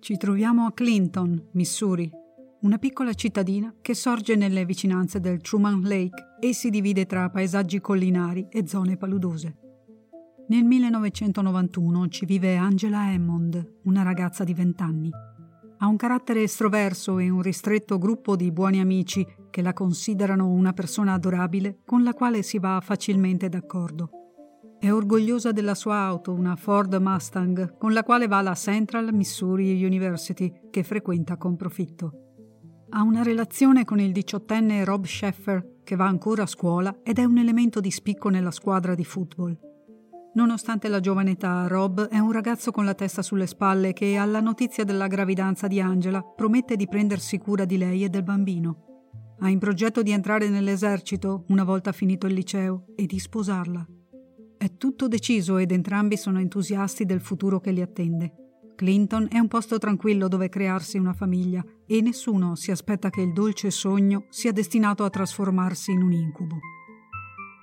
Ci troviamo a Clinton, Missouri, una piccola cittadina che sorge nelle vicinanze del Truman Lake e si divide tra paesaggi collinari e zone paludose. Nel 1991 ci vive Angela Hammond, una ragazza di 20 anni. Ha un carattere estroverso e un ristretto gruppo di buoni amici che la considerano una persona adorabile con la quale si va facilmente d'accordo. È orgogliosa della sua auto, una Ford Mustang, con la quale va alla Central Missouri University, che frequenta con profitto. Ha una relazione con il diciottenne Rob Sheffer, che va ancora a scuola ed è un elemento di spicco nella squadra di football. Nonostante la giovane età, Rob è un ragazzo con la testa sulle spalle che, alla notizia della gravidanza di Angela, promette di prendersi cura di lei e del bambino. Ha in progetto di entrare nell'esercito una volta finito il liceo e di sposarla. È tutto deciso ed entrambi sono entusiasti del futuro che li attende. Clinton è un posto tranquillo dove crearsi una famiglia e nessuno si aspetta che il dolce sogno sia destinato a trasformarsi in un incubo.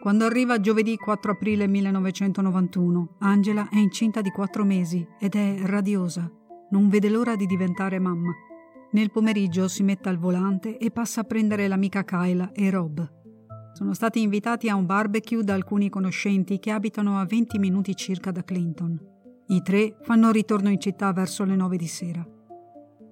Quando arriva giovedì 4 aprile 1991, Angela è incinta di quattro mesi ed è radiosa. Non vede l'ora di diventare mamma. Nel pomeriggio si mette al volante e passa a prendere l'amica Kyla e Rob. Sono stati invitati a un barbecue da alcuni conoscenti che abitano a 20 minuti circa da Clinton. I tre fanno ritorno in città verso le 9 di sera.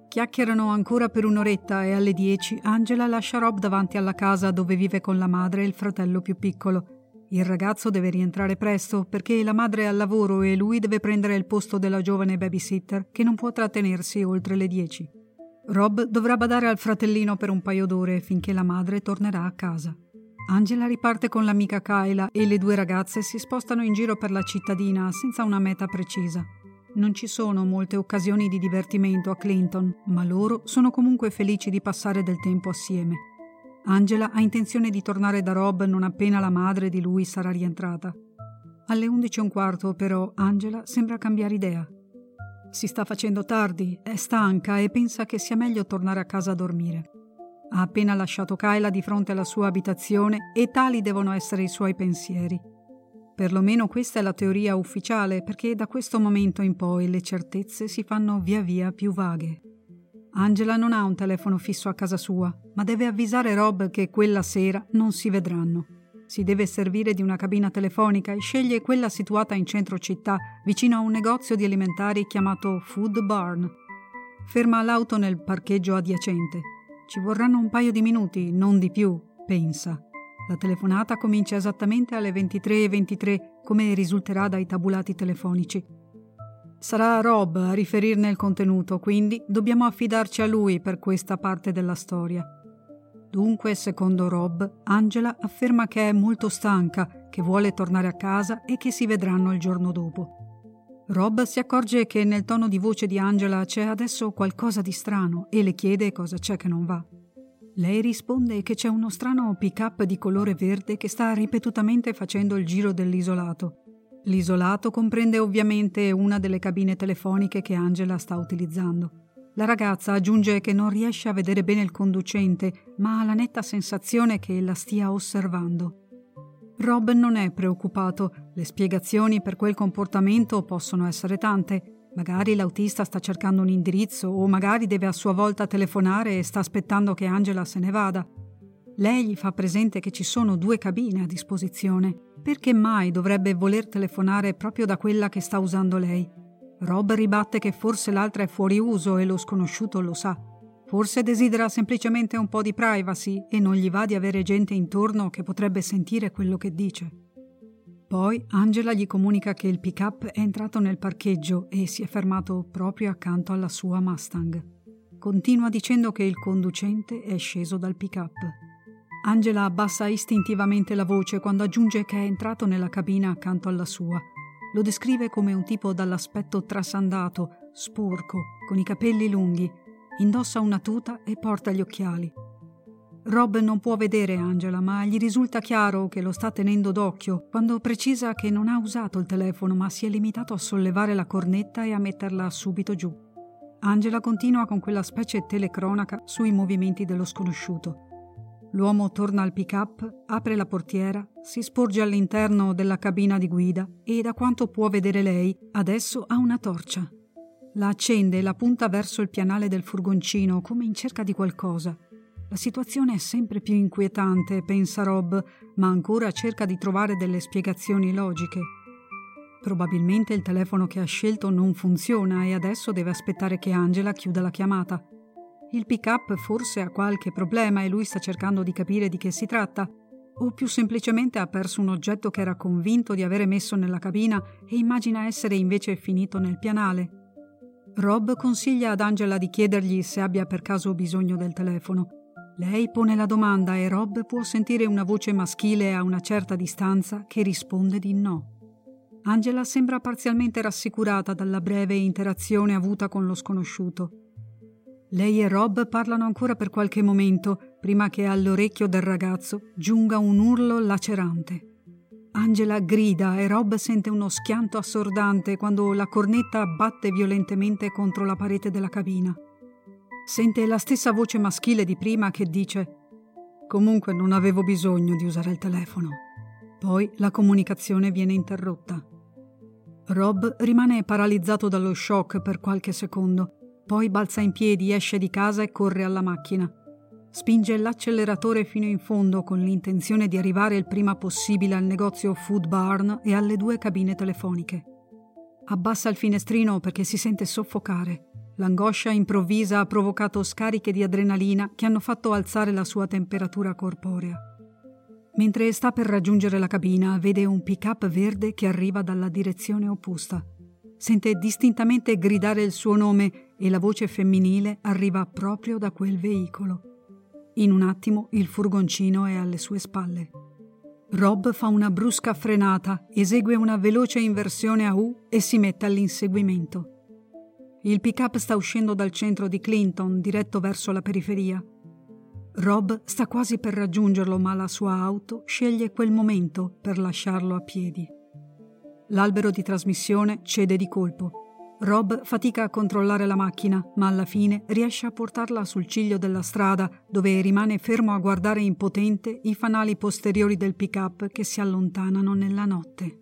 Chiacchierano ancora per un'oretta e alle 10 Angela lascia Rob davanti alla casa dove vive con la madre e il fratello più piccolo. Il ragazzo deve rientrare presto perché la madre è al lavoro e lui deve prendere il posto della giovane babysitter che non può trattenersi oltre le 10. Rob dovrà badare al fratellino per un paio d'ore finché la madre tornerà a casa. Angela riparte con l'amica Kyla e le due ragazze si spostano in giro per la cittadina senza una meta precisa. Non ci sono molte occasioni di divertimento a Clinton, ma loro sono comunque felici di passare del tempo assieme. Angela ha intenzione di tornare da Rob non appena la madre di lui sarà rientrata. Alle 11 e un quarto, però, Angela sembra cambiare idea. Si sta facendo tardi, è stanca e pensa che sia meglio tornare a casa a dormire. Ha appena lasciato Kyla di fronte alla sua abitazione e tali devono essere i suoi pensieri. Perlomeno questa è la teoria ufficiale, perché da questo momento in poi le certezze si fanno via via più vaghe. Angela non ha un telefono fisso a casa sua, ma deve avvisare Rob che quella sera non si vedranno. Si deve servire di una cabina telefonica e sceglie quella situata in centro città, vicino a un negozio di alimentari chiamato Food Barn. Ferma l'auto nel parcheggio adiacente. Ci vorranno un paio di minuti, non di più, pensa. La telefonata comincia esattamente alle 23.23, come risulterà dai tabulati telefonici. Sarà Rob a riferirne il contenuto, quindi dobbiamo affidarci a lui per questa parte della storia. Dunque, secondo Rob, Angela afferma che è molto stanca, che vuole tornare a casa e che si vedranno il giorno dopo. Rob si accorge che nel tono di voce di Angela c'è adesso qualcosa di strano e le chiede cosa c'è che non va. Lei risponde che c'è uno strano pick-up di colore verde che sta ripetutamente facendo il giro dell'isolato. L'isolato comprende ovviamente una delle cabine telefoniche che Angela sta utilizzando. La ragazza aggiunge che non riesce a vedere bene il conducente, ma ha la netta sensazione che la stia osservando. Rob non è preoccupato, le spiegazioni per quel comportamento possono essere tante. Magari l'autista sta cercando un indirizzo o magari deve a sua volta telefonare e sta aspettando che Angela se ne vada. Lei gli fa presente che ci sono due cabine a disposizione. Perché mai dovrebbe voler telefonare proprio da quella che sta usando lei? Rob ribatte che forse l'altra è fuori uso e lo sconosciuto lo sa. Forse desidera semplicemente un po' di privacy e non gli va di avere gente intorno che potrebbe sentire quello che dice. Poi Angela gli comunica che il pick-up è entrato nel parcheggio e si è fermato proprio accanto alla sua Mustang. Continua dicendo che il conducente è sceso dal pick-up. Angela abbassa istintivamente la voce quando aggiunge che è entrato nella cabina accanto alla sua. Lo descrive come un tipo dall'aspetto trasandato, sporco, con i capelli lunghi, indossa una tuta e porta gli occhiali. Rob non può vedere Angela, ma gli risulta chiaro che lo sta tenendo d'occhio quando precisa che non ha usato il telefono, ma si è limitato a sollevare la cornetta e a metterla subito giù. Angela continua con quella specie telecronaca sui movimenti dello sconosciuto. L'uomo torna al pick-up, apre la portiera, si sporge all'interno della cabina di guida e, da quanto può vedere lei, adesso ha una torcia. La accende e la punta verso il pianale del furgoncino come in cerca di qualcosa. La situazione è sempre più inquietante, pensa Rob, ma ancora cerca di trovare delle spiegazioni logiche. Probabilmente il telefono che ha scelto non funziona e adesso deve aspettare che Angela chiuda la chiamata. Il pick-up forse ha qualche problema e lui sta cercando di capire di che si tratta, o più semplicemente ha perso un oggetto che era convinto di avere messo nella cabina e immagina essere invece finito nel pianale. Rob consiglia ad Angela di chiedergli se abbia per caso bisogno del telefono. Lei pone la domanda e Rob può sentire una voce maschile a una certa distanza che risponde di no. Angela sembra parzialmente rassicurata dalla breve interazione avuta con lo sconosciuto. Lei e Rob parlano ancora per qualche momento prima che all'orecchio del ragazzo giunga un urlo lacerante. Angela grida e Rob sente uno schianto assordante quando la cornetta batte violentemente contro la parete della cabina. Sente la stessa voce maschile di prima che dice Comunque non avevo bisogno di usare il telefono. Poi la comunicazione viene interrotta. Rob rimane paralizzato dallo shock per qualche secondo, poi balza in piedi, esce di casa e corre alla macchina. Spinge l'acceleratore fino in fondo con l'intenzione di arrivare il prima possibile al negozio Food Barn e alle due cabine telefoniche. Abbassa il finestrino perché si sente soffocare. L'angoscia improvvisa ha provocato scariche di adrenalina che hanno fatto alzare la sua temperatura corporea. Mentre sta per raggiungere la cabina, vede un pick-up verde che arriva dalla direzione opposta. Sente distintamente gridare il suo nome e la voce femminile arriva proprio da quel veicolo. In un attimo il furgoncino è alle sue spalle. Rob fa una brusca frenata, esegue una veloce inversione a U e si mette all'inseguimento. Il pick-up sta uscendo dal centro di Clinton, diretto verso la periferia. Rob sta quasi per raggiungerlo, ma la sua auto sceglie quel momento per lasciarlo a piedi. L'albero di trasmissione cede di colpo. Rob fatica a controllare la macchina, ma alla fine riesce a portarla sul ciglio della strada, dove rimane fermo a guardare impotente i fanali posteriori del pick-up che si allontanano nella notte.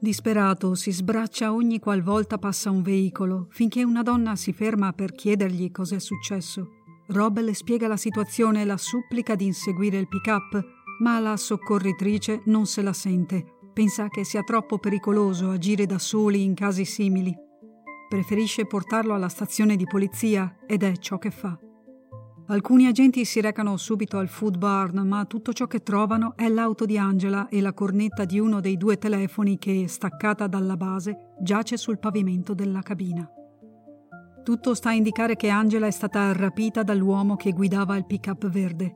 Disperato si sbraccia ogni qualvolta passa un veicolo, finché una donna si ferma per chiedergli cos'è successo. Rob le spiega la situazione e la supplica di inseguire il pick-up, ma la soccorritrice non se la sente. Pensa che sia troppo pericoloso agire da soli in casi simili. Preferisce portarlo alla stazione di polizia ed è ciò che fa. Alcuni agenti si recano subito al food barn, ma tutto ciò che trovano è l'auto di Angela e la cornetta di uno dei due telefoni che, staccata dalla base, giace sul pavimento della cabina. Tutto sta a indicare che Angela è stata rapita dall'uomo che guidava il pick-up verde.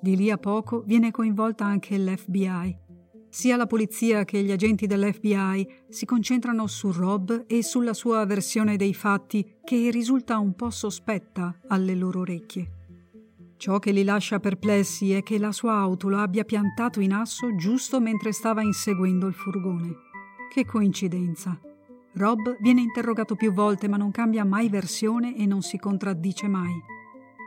Di lì a poco viene coinvolta anche l'FBI. Sia la polizia che gli agenti dell'FBI si concentrano su Rob e sulla sua versione dei fatti che risulta un po' sospetta alle loro orecchie. Ciò che li lascia perplessi è che la sua auto lo abbia piantato in asso giusto mentre stava inseguendo il furgone. Che coincidenza. Rob viene interrogato più volte ma non cambia mai versione e non si contraddice mai.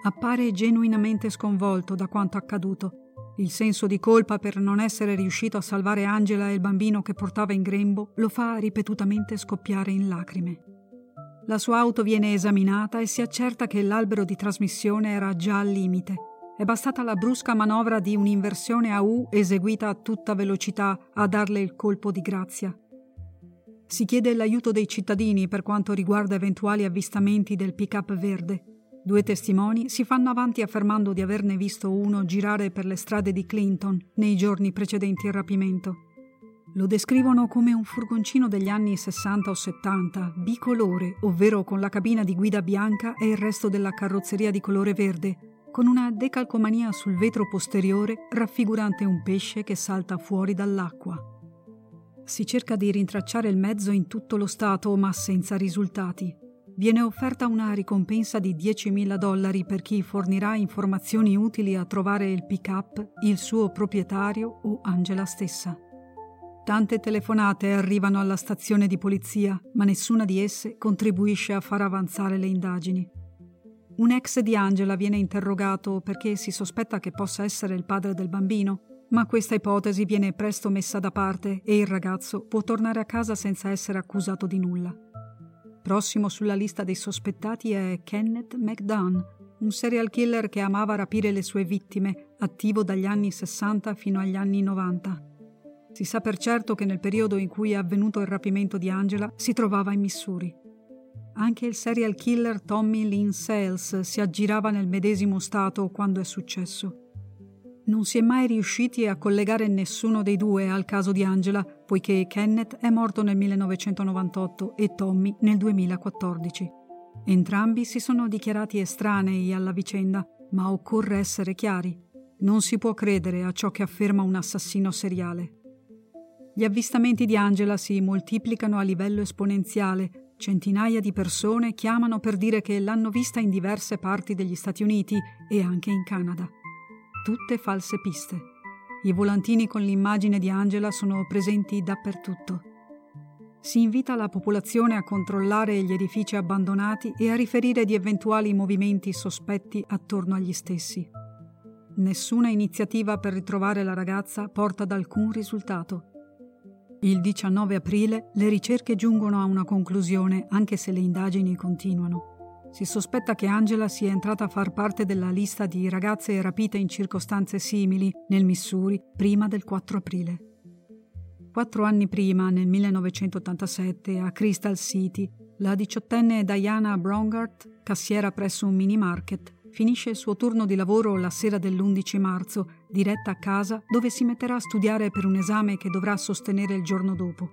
Appare genuinamente sconvolto da quanto accaduto. Il senso di colpa per non essere riuscito a salvare Angela e il bambino che portava in grembo lo fa ripetutamente scoppiare in lacrime. La sua auto viene esaminata e si accerta che l'albero di trasmissione era già al limite. È bastata la brusca manovra di un'inversione a U eseguita a tutta velocità a darle il colpo di grazia. Si chiede l'aiuto dei cittadini per quanto riguarda eventuali avvistamenti del pick-up verde. Due testimoni si fanno avanti affermando di averne visto uno girare per le strade di Clinton nei giorni precedenti il rapimento. Lo descrivono come un furgoncino degli anni 60 o 70, bicolore, ovvero con la cabina di guida bianca e il resto della carrozzeria di colore verde, con una decalcomania sul vetro posteriore raffigurante un pesce che salta fuori dall'acqua. Si cerca di rintracciare il mezzo in tutto lo Stato, ma senza risultati. Viene offerta una ricompensa di 10.000 dollari per chi fornirà informazioni utili a trovare il pick-up, il suo proprietario o Angela stessa. Tante telefonate arrivano alla stazione di polizia, ma nessuna di esse contribuisce a far avanzare le indagini. Un ex di Angela viene interrogato perché si sospetta che possa essere il padre del bambino, ma questa ipotesi viene presto messa da parte e il ragazzo può tornare a casa senza essere accusato di nulla. Prossimo sulla lista dei sospettati è Kenneth McDunn, un serial killer che amava rapire le sue vittime, attivo dagli anni 60 fino agli anni 90. Si sa per certo che nel periodo in cui è avvenuto il rapimento di Angela si trovava in Missouri. Anche il serial killer Tommy Lynn Sales si aggirava nel medesimo stato quando è successo. Non si è mai riusciti a collegare nessuno dei due al caso di Angela, poiché Kenneth è morto nel 1998 e Tommy nel 2014. Entrambi si sono dichiarati estranei alla vicenda, ma occorre essere chiari. Non si può credere a ciò che afferma un assassino seriale. Gli avvistamenti di Angela si moltiplicano a livello esponenziale. Centinaia di persone chiamano per dire che l'hanno vista in diverse parti degli Stati Uniti e anche in Canada tutte false piste. I volantini con l'immagine di Angela sono presenti dappertutto. Si invita la popolazione a controllare gli edifici abbandonati e a riferire di eventuali movimenti sospetti attorno agli stessi. Nessuna iniziativa per ritrovare la ragazza porta ad alcun risultato. Il 19 aprile le ricerche giungono a una conclusione anche se le indagini continuano. Si sospetta che Angela sia entrata a far parte della lista di ragazze rapite in circostanze simili nel Missouri prima del 4 aprile. Quattro anni prima, nel 1987, a Crystal City, la diciottenne Diana Brongart, cassiera presso un mini market, finisce il suo turno di lavoro la sera dell'11 marzo, diretta a casa dove si metterà a studiare per un esame che dovrà sostenere il giorno dopo.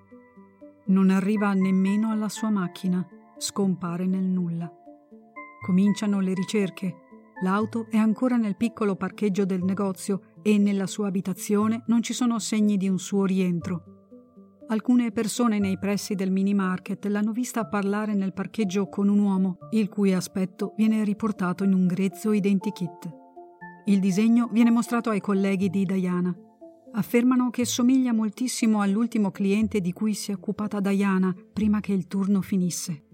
Non arriva nemmeno alla sua macchina, scompare nel nulla. Cominciano le ricerche. L'auto è ancora nel piccolo parcheggio del negozio e nella sua abitazione non ci sono segni di un suo rientro. Alcune persone nei pressi del mini market l'hanno vista parlare nel parcheggio con un uomo, il cui aspetto viene riportato in un grezzo identikit. Il disegno viene mostrato ai colleghi di Diana. Affermano che somiglia moltissimo all'ultimo cliente di cui si è occupata Diana prima che il turno finisse.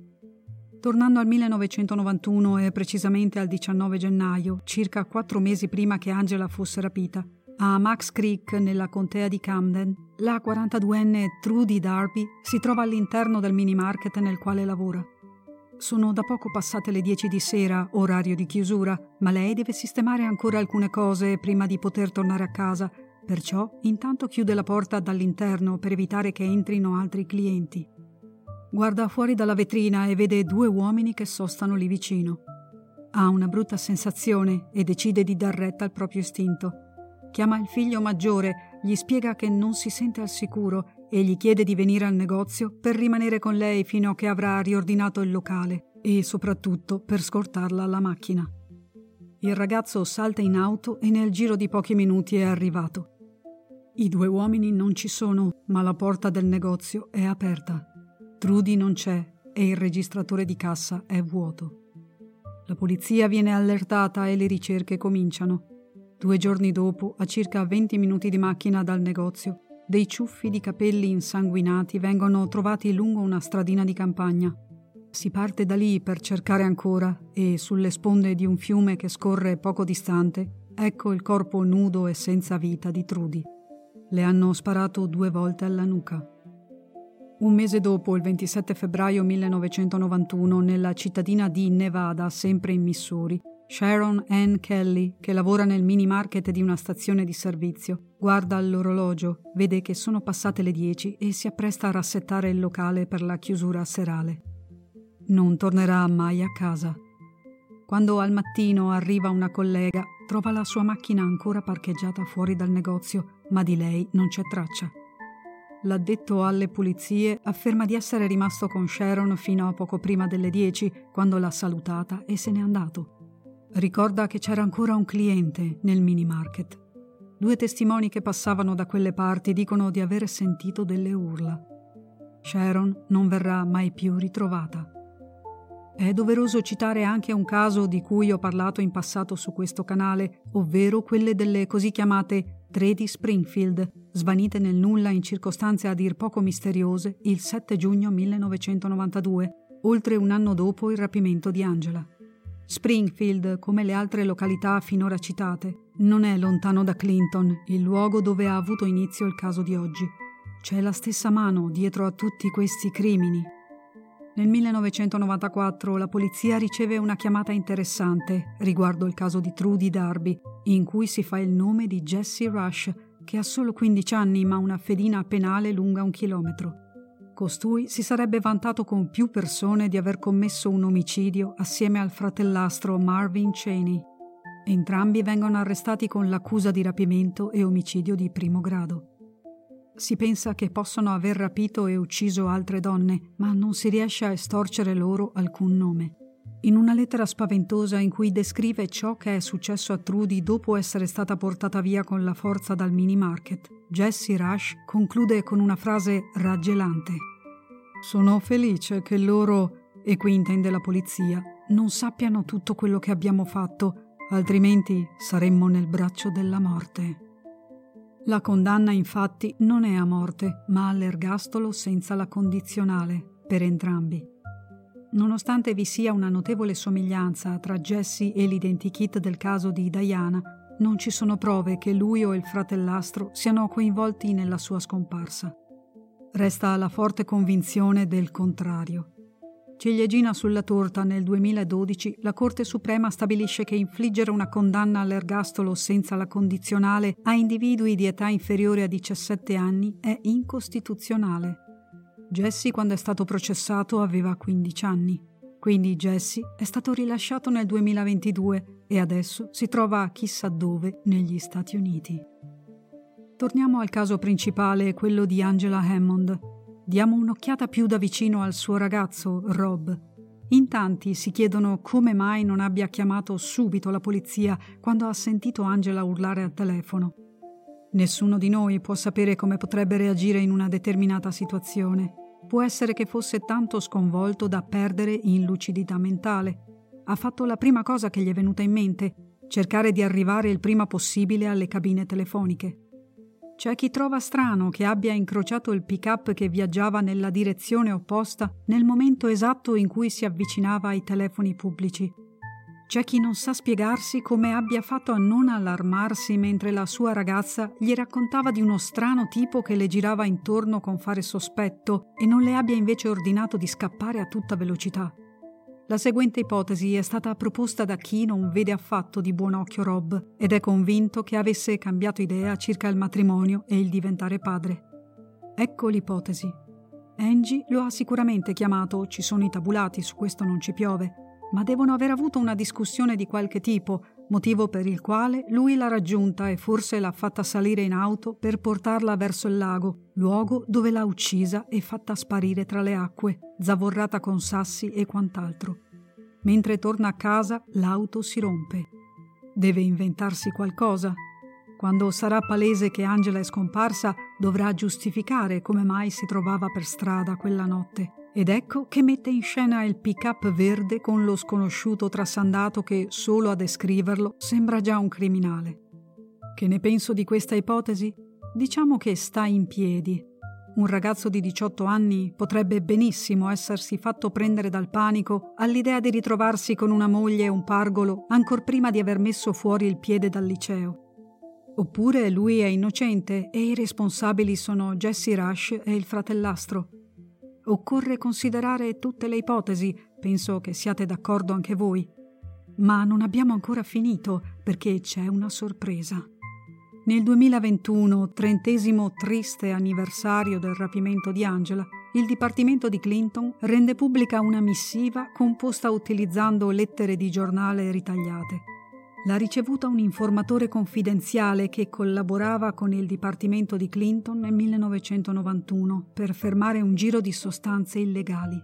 Tornando al 1991 e precisamente al 19 gennaio, circa quattro mesi prima che Angela fosse rapita, a Max Creek, nella contea di Camden, la 42enne Trudy Darby si trova all'interno del mini market nel quale lavora. Sono da poco passate le 10 di sera, orario di chiusura, ma lei deve sistemare ancora alcune cose prima di poter tornare a casa, perciò intanto chiude la porta dall'interno per evitare che entrino altri clienti. Guarda fuori dalla vetrina e vede due uomini che sostano lì vicino. Ha una brutta sensazione e decide di dar retta al proprio istinto. Chiama il figlio maggiore, gli spiega che non si sente al sicuro e gli chiede di venire al negozio per rimanere con lei fino a che avrà riordinato il locale e soprattutto per scortarla alla macchina. Il ragazzo salta in auto e nel giro di pochi minuti è arrivato. I due uomini non ci sono, ma la porta del negozio è aperta. Trudy non c'è e il registratore di cassa è vuoto. La polizia viene allertata e le ricerche cominciano. Due giorni dopo, a circa 20 minuti di macchina dal negozio, dei ciuffi di capelli insanguinati vengono trovati lungo una stradina di campagna. Si parte da lì per cercare ancora e sulle sponde di un fiume che scorre poco distante, ecco il corpo nudo e senza vita di Trudy. Le hanno sparato due volte alla nuca. Un mese dopo, il 27 febbraio 1991, nella cittadina di Nevada, sempre in Missouri, Sharon Ann Kelly, che lavora nel mini market di una stazione di servizio, guarda l'orologio, vede che sono passate le 10 e si appresta a rassettare il locale per la chiusura serale. Non tornerà mai a casa. Quando al mattino arriva una collega, trova la sua macchina ancora parcheggiata fuori dal negozio, ma di lei non c'è traccia. L'addetto alle pulizie afferma di essere rimasto con Sharon fino a poco prima delle 10, quando l'ha salutata e se n'è andato. Ricorda che c'era ancora un cliente nel mini market. Due testimoni che passavano da quelle parti dicono di aver sentito delle urla. Sharon non verrà mai più ritrovata. È doveroso citare anche un caso di cui ho parlato in passato su questo canale, ovvero quelle delle così chiamate tre di Springfield, svanite nel nulla in circostanze a dir poco misteriose il 7 giugno 1992, oltre un anno dopo il rapimento di Angela. Springfield, come le altre località finora citate, non è lontano da Clinton, il luogo dove ha avuto inizio il caso di oggi. C'è la stessa mano dietro a tutti questi crimini. Nel 1994 la polizia riceve una chiamata interessante riguardo il caso di Trudy Darby, in cui si fa il nome di Jesse Rush, che ha solo 15 anni ma una fedina penale lunga un chilometro. Costui si sarebbe vantato con più persone di aver commesso un omicidio assieme al fratellastro Marvin Cheney. Entrambi vengono arrestati con l'accusa di rapimento e omicidio di primo grado. Si pensa che possano aver rapito e ucciso altre donne, ma non si riesce a estorcere loro alcun nome. In una lettera spaventosa in cui descrive ciò che è successo a Trudy dopo essere stata portata via con la forza dal mini market, Jesse Rush conclude con una frase raggelante. Sono felice che loro, e qui intende la polizia, non sappiano tutto quello che abbiamo fatto, altrimenti saremmo nel braccio della morte. La condanna infatti non è a morte, ma all'ergastolo senza la condizionale, per entrambi. Nonostante vi sia una notevole somiglianza tra Jesse e l'identikit del caso di Diana, non ci sono prove che lui o il fratellastro siano coinvolti nella sua scomparsa. Resta la forte convinzione del contrario. Ciliegina sulla torta nel 2012 la Corte Suprema stabilisce che infliggere una condanna all'ergastolo senza la condizionale a individui di età inferiore a 17 anni è incostituzionale. Jesse quando è stato processato aveva 15 anni. Quindi Jesse è stato rilasciato nel 2022 e adesso si trova chissà dove negli Stati Uniti. Torniamo al caso principale, quello di Angela Hammond. Diamo un'occhiata più da vicino al suo ragazzo, Rob. In tanti si chiedono come mai non abbia chiamato subito la polizia quando ha sentito Angela urlare al telefono. Nessuno di noi può sapere come potrebbe reagire in una determinata situazione. Può essere che fosse tanto sconvolto da perdere in lucidità mentale. Ha fatto la prima cosa che gli è venuta in mente, cercare di arrivare il prima possibile alle cabine telefoniche. C'è chi trova strano che abbia incrociato il pick-up che viaggiava nella direzione opposta nel momento esatto in cui si avvicinava ai telefoni pubblici. C'è chi non sa spiegarsi come abbia fatto a non allarmarsi mentre la sua ragazza gli raccontava di uno strano tipo che le girava intorno con fare sospetto e non le abbia invece ordinato di scappare a tutta velocità. La seguente ipotesi è stata proposta da chi non vede affatto di buon occhio Rob ed è convinto che avesse cambiato idea circa il matrimonio e il diventare padre. Ecco l'ipotesi. Angie lo ha sicuramente chiamato, ci sono i tabulati, su questo non ci piove, ma devono aver avuto una discussione di qualche tipo, motivo per il quale lui l'ha raggiunta e forse l'ha fatta salire in auto per portarla verso il lago, luogo dove l'ha uccisa e fatta sparire tra le acque, zavorrata con sassi e quant'altro. Mentre torna a casa, l'auto si rompe. Deve inventarsi qualcosa. Quando sarà palese che Angela è scomparsa, dovrà giustificare come mai si trovava per strada quella notte. Ed ecco che mette in scena il pick-up verde con lo sconosciuto trasandato che, solo a descriverlo, sembra già un criminale. Che ne penso di questa ipotesi? Diciamo che sta in piedi. Un ragazzo di 18 anni potrebbe benissimo essersi fatto prendere dal panico all'idea di ritrovarsi con una moglie e un pargolo ancor prima di aver messo fuori il piede dal liceo. Oppure lui è innocente e i responsabili sono Jesse Rush e il fratellastro. Occorre considerare tutte le ipotesi, penso che siate d'accordo anche voi. Ma non abbiamo ancora finito perché c'è una sorpresa. Nel 2021, trentesimo triste anniversario del rapimento di Angela, il Dipartimento di Clinton rende pubblica una missiva composta utilizzando lettere di giornale ritagliate. L'ha ricevuta un informatore confidenziale che collaborava con il Dipartimento di Clinton nel 1991 per fermare un giro di sostanze illegali.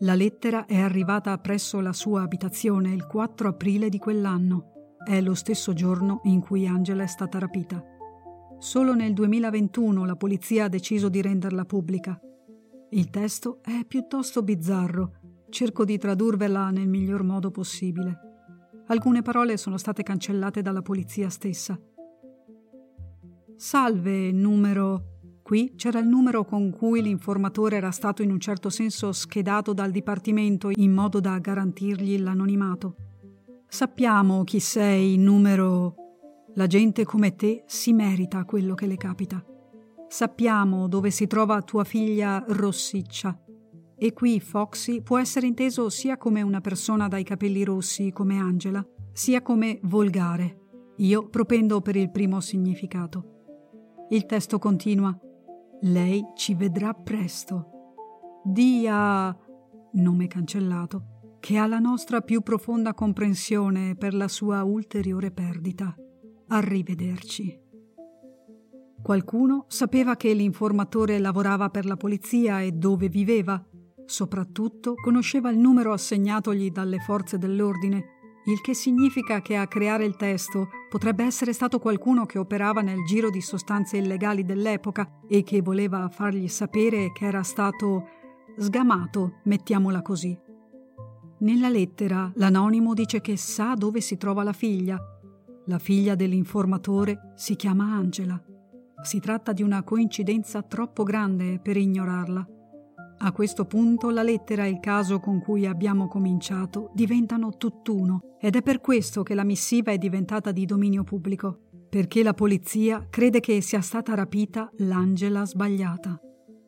La lettera è arrivata presso la sua abitazione il 4 aprile di quell'anno. È lo stesso giorno in cui Angela è stata rapita. Solo nel 2021 la polizia ha deciso di renderla pubblica. Il testo è piuttosto bizzarro. Cerco di tradurvela nel miglior modo possibile. Alcune parole sono state cancellate dalla polizia stessa. Salve, numero. Qui c'era il numero con cui l'informatore era stato in un certo senso schedato dal dipartimento in modo da garantirgli l'anonimato. Sappiamo chi sei, numero. La gente come te si merita quello che le capita. Sappiamo dove si trova tua figlia Rossiccia e qui Foxy può essere inteso sia come una persona dai capelli rossi come Angela, sia come volgare. Io propendo per il primo significato. Il testo continua. Lei ci vedrà presto. Dia, nome cancellato, che ha la nostra più profonda comprensione per la sua ulteriore perdita. Arrivederci. Qualcuno sapeva che l'informatore lavorava per la polizia e dove viveva, Soprattutto conosceva il numero assegnatogli dalle forze dell'ordine, il che significa che a creare il testo potrebbe essere stato qualcuno che operava nel giro di sostanze illegali dell'epoca e che voleva fargli sapere che era stato sgamato, mettiamola così. Nella lettera l'anonimo dice che sa dove si trova la figlia. La figlia dell'informatore si chiama Angela. Si tratta di una coincidenza troppo grande per ignorarla. A questo punto la lettera e il caso con cui abbiamo cominciato diventano tutt'uno ed è per questo che la missiva è diventata di dominio pubblico, perché la polizia crede che sia stata rapita l'Angela sbagliata.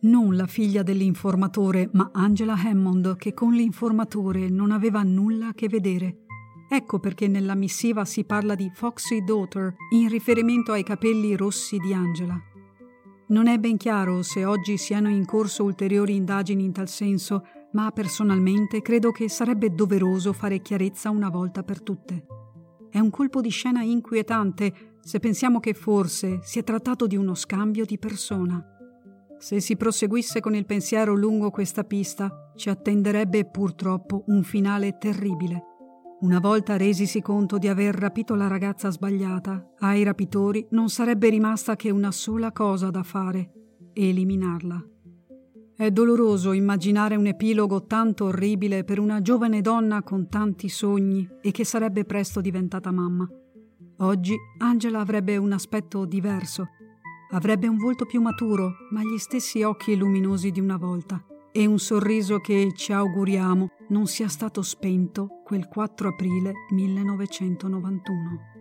Non la figlia dell'informatore, ma Angela Hammond, che con l'informatore non aveva nulla a che vedere. Ecco perché nella missiva si parla di Foxy Daughter in riferimento ai capelli rossi di Angela. Non è ben chiaro se oggi siano in corso ulteriori indagini in tal senso, ma personalmente credo che sarebbe doveroso fare chiarezza una volta per tutte. È un colpo di scena inquietante se pensiamo che forse si è trattato di uno scambio di persona. Se si proseguisse con il pensiero lungo questa pista, ci attenderebbe purtroppo un finale terribile. Una volta resisi conto di aver rapito la ragazza sbagliata, ai rapitori non sarebbe rimasta che una sola cosa da fare, eliminarla. È doloroso immaginare un epilogo tanto orribile per una giovane donna con tanti sogni e che sarebbe presto diventata mamma. Oggi Angela avrebbe un aspetto diverso. Avrebbe un volto più maturo, ma gli stessi occhi luminosi di una volta e un sorriso che ci auguriamo non sia stato spento quel 4 aprile 1991.